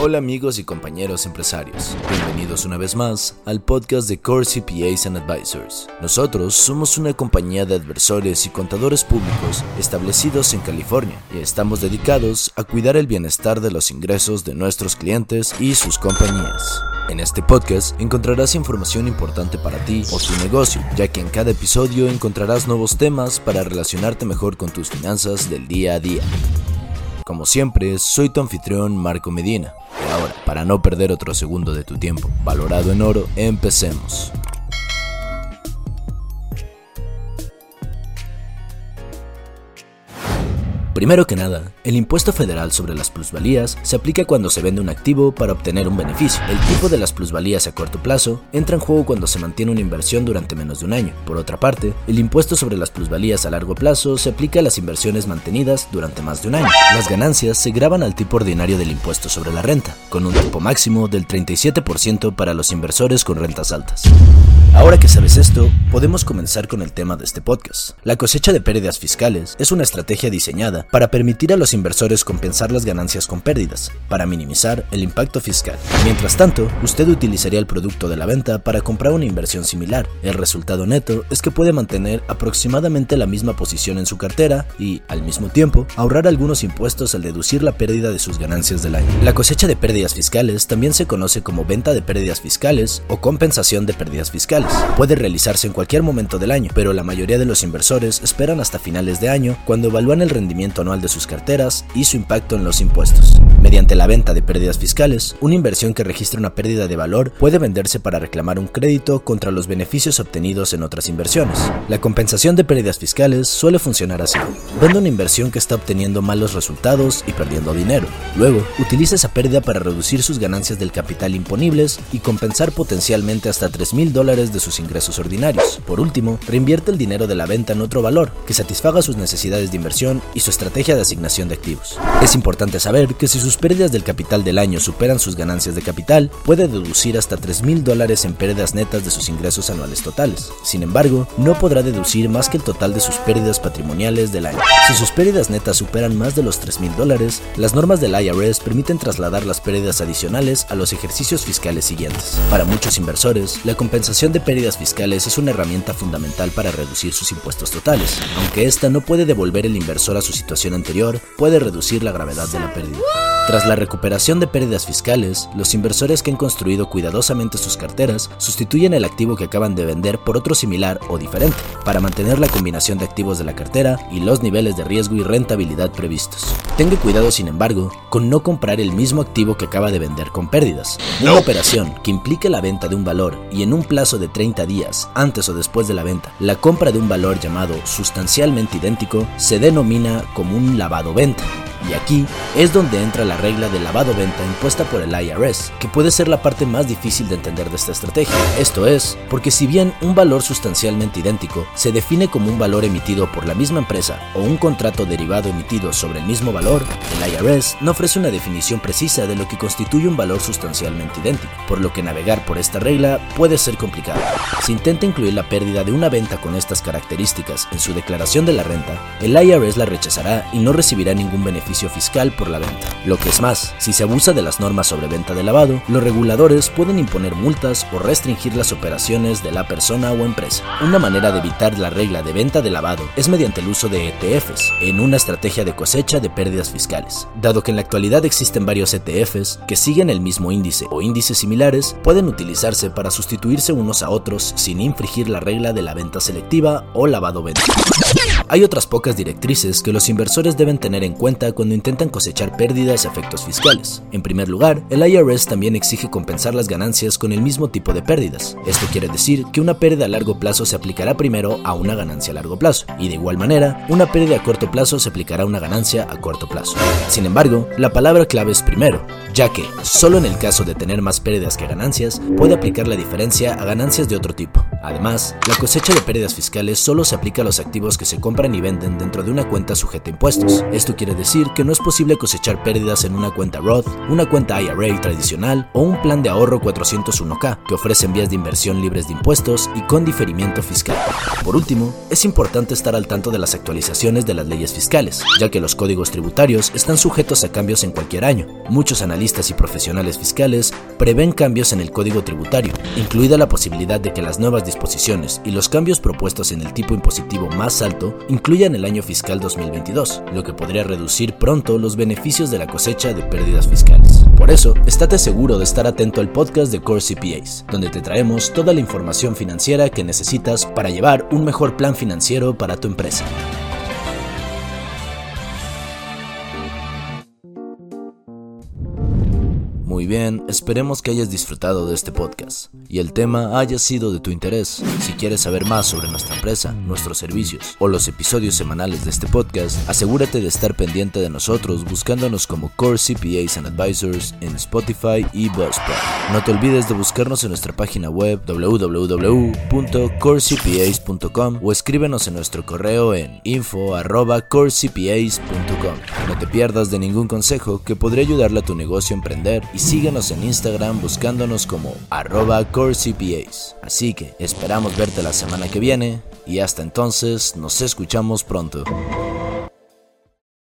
Hola amigos y compañeros empresarios, bienvenidos una vez más al podcast de Core CPAs and Advisors. Nosotros somos una compañía de adversores y contadores públicos establecidos en California y estamos dedicados a cuidar el bienestar de los ingresos de nuestros clientes y sus compañías. En este podcast encontrarás información importante para ti o tu negocio, ya que en cada episodio encontrarás nuevos temas para relacionarte mejor con tus finanzas del día a día. Como siempre, soy tu anfitrión Marco Medina. Y ahora, para no perder otro segundo de tu tiempo, valorado en oro, empecemos. Primero que nada, el impuesto federal sobre las plusvalías se aplica cuando se vende un activo para obtener un beneficio. El tipo de las plusvalías a corto plazo entra en juego cuando se mantiene una inversión durante menos de un año. Por otra parte, el impuesto sobre las plusvalías a largo plazo se aplica a las inversiones mantenidas durante más de un año. Las ganancias se graban al tipo ordinario del impuesto sobre la renta, con un tipo máximo del 37% para los inversores con rentas altas. Ahora que sabes esto, podemos comenzar con el tema de este podcast. La cosecha de pérdidas fiscales es una estrategia diseñada para permitir a los inversores compensar las ganancias con pérdidas, para minimizar el impacto fiscal. Mientras tanto, usted utilizaría el producto de la venta para comprar una inversión similar. El resultado neto es que puede mantener aproximadamente la misma posición en su cartera y, al mismo tiempo, ahorrar algunos impuestos al deducir la pérdida de sus ganancias del año. La cosecha de pérdidas fiscales también se conoce como venta de pérdidas fiscales o compensación de pérdidas fiscales. Puede realizarse en cualquier momento del año, pero la mayoría de los inversores esperan hasta finales de año cuando evalúan el rendimiento anual de sus carteras y su impacto en los impuestos. Mediante la venta de pérdidas fiscales, una inversión que registra una pérdida de valor puede venderse para reclamar un crédito contra los beneficios obtenidos en otras inversiones. La compensación de pérdidas fiscales suele funcionar así. Vende una inversión que está obteniendo malos resultados y perdiendo dinero. Luego, utiliza esa pérdida para reducir sus ganancias del capital imponibles y compensar potencialmente hasta 3 mil dólares de sus ingresos ordinarios. Por último, reinvierte el dinero de la venta en otro valor que satisfaga sus necesidades de inversión y su estrategia de asignación de activos. Es importante saber que si sus pérdidas del capital del año superan sus ganancias de capital, puede deducir hasta 3 mil dólares en pérdidas netas de sus ingresos anuales totales. Sin embargo, no podrá deducir más que el total de sus pérdidas patrimoniales del año. Si sus pérdidas netas superan más de los 3 mil dólares, las normas del IRS permiten trasladar las pérdidas adicionales a los ejercicios fiscales siguientes. Para muchos inversores, la compensación de pérdidas fiscales es una herramienta fundamental para reducir sus impuestos totales, aunque esta no puede devolver el inversor a su situación anterior puede reducir la gravedad de la pérdida. Tras la recuperación de pérdidas fiscales, los inversores que han construido cuidadosamente sus carteras sustituyen el activo que acaban de vender por otro similar o diferente, para mantener la combinación de activos de la cartera y los niveles de riesgo y rentabilidad previstos. Tenga cuidado, sin embargo, con no comprar el mismo activo que acaba de vender con pérdidas. Una operación que implique la venta de un valor y en un plazo de 30 días, antes o después de la venta, la compra de un valor llamado sustancialmente idéntico se denomina como un lavado venta. Y aquí es donde entra la regla de lavado-venta impuesta por el IRS, que puede ser la parte más difícil de entender de esta estrategia. Esto es, porque si bien un valor sustancialmente idéntico se define como un valor emitido por la misma empresa o un contrato derivado emitido sobre el mismo valor, el IRS no ofrece una definición precisa de lo que constituye un valor sustancialmente idéntico, por lo que navegar por esta regla puede ser complicado. Si intenta incluir la pérdida de una venta con estas características en su declaración de la renta, el IRS la rechazará y no recibirá ningún beneficio fiscal por la venta. Lo que es más, si se abusa de las normas sobre venta de lavado, los reguladores pueden imponer multas o restringir las operaciones de la persona o empresa. Una manera de evitar la regla de venta de lavado es mediante el uso de ETFs, en una estrategia de cosecha de pérdidas fiscales. Dado que en la actualidad existen varios ETFs que siguen el mismo índice o índices similares, pueden utilizarse para sustituirse unos a otros sin infringir la regla de la venta selectiva o lavado-venta. Hay otras pocas directrices que los inversores deben tener en cuenta cuando intentan cosechar pérdidas a efectos fiscales. En primer lugar, el IRS también exige compensar las ganancias con el mismo tipo de pérdidas. Esto quiere decir que una pérdida a largo plazo se aplicará primero a una ganancia a largo plazo, y de igual manera, una pérdida a corto plazo se aplicará a una ganancia a corto plazo. Sin embargo, la palabra clave es primero, ya que, solo en el caso de tener más pérdidas que ganancias, puede aplicar la diferencia a ganancias de otro tipo. Además, la cosecha de pérdidas fiscales solo se aplica a los activos que se compran y venden dentro de una cuenta sujeta a impuestos. Esto quiere decir que no es posible cosechar pérdidas en una cuenta Roth, una cuenta IRA tradicional o un plan de ahorro 401k que ofrecen vías de inversión libres de impuestos y con diferimiento fiscal. Por último, es importante estar al tanto de las actualizaciones de las leyes fiscales, ya que los códigos tributarios están sujetos a cambios en cualquier año. Muchos analistas y profesionales fiscales prevén cambios en el código tributario, incluida la posibilidad de que las nuevas disposiciones y los cambios propuestos en el tipo impositivo más alto incluyan el año fiscal 2022, lo que podría reducir pronto los beneficios de la cosecha de pérdidas fiscales. Por eso, estate seguro de estar atento al podcast de Core CPAs, donde te traemos toda la información financiera que necesitas para llevar un mejor plan financiero para tu empresa. Bien, esperemos que hayas disfrutado de este podcast y el tema haya sido de tu interés. Si quieres saber más sobre nuestra empresa, nuestros servicios o los episodios semanales de este podcast, asegúrate de estar pendiente de nosotros buscándonos como Core CPAs and Advisors en Spotify y Buzzsprout. No te olvides de buscarnos en nuestra página web www.corecpas.com o escríbenos en nuestro correo en info@corecpas.com. No te pierdas de ningún consejo que podría ayudarle a tu negocio a emprender y síguenos en Instagram buscándonos como arroba CoreCPAs. Así que esperamos verte la semana que viene y hasta entonces nos escuchamos pronto.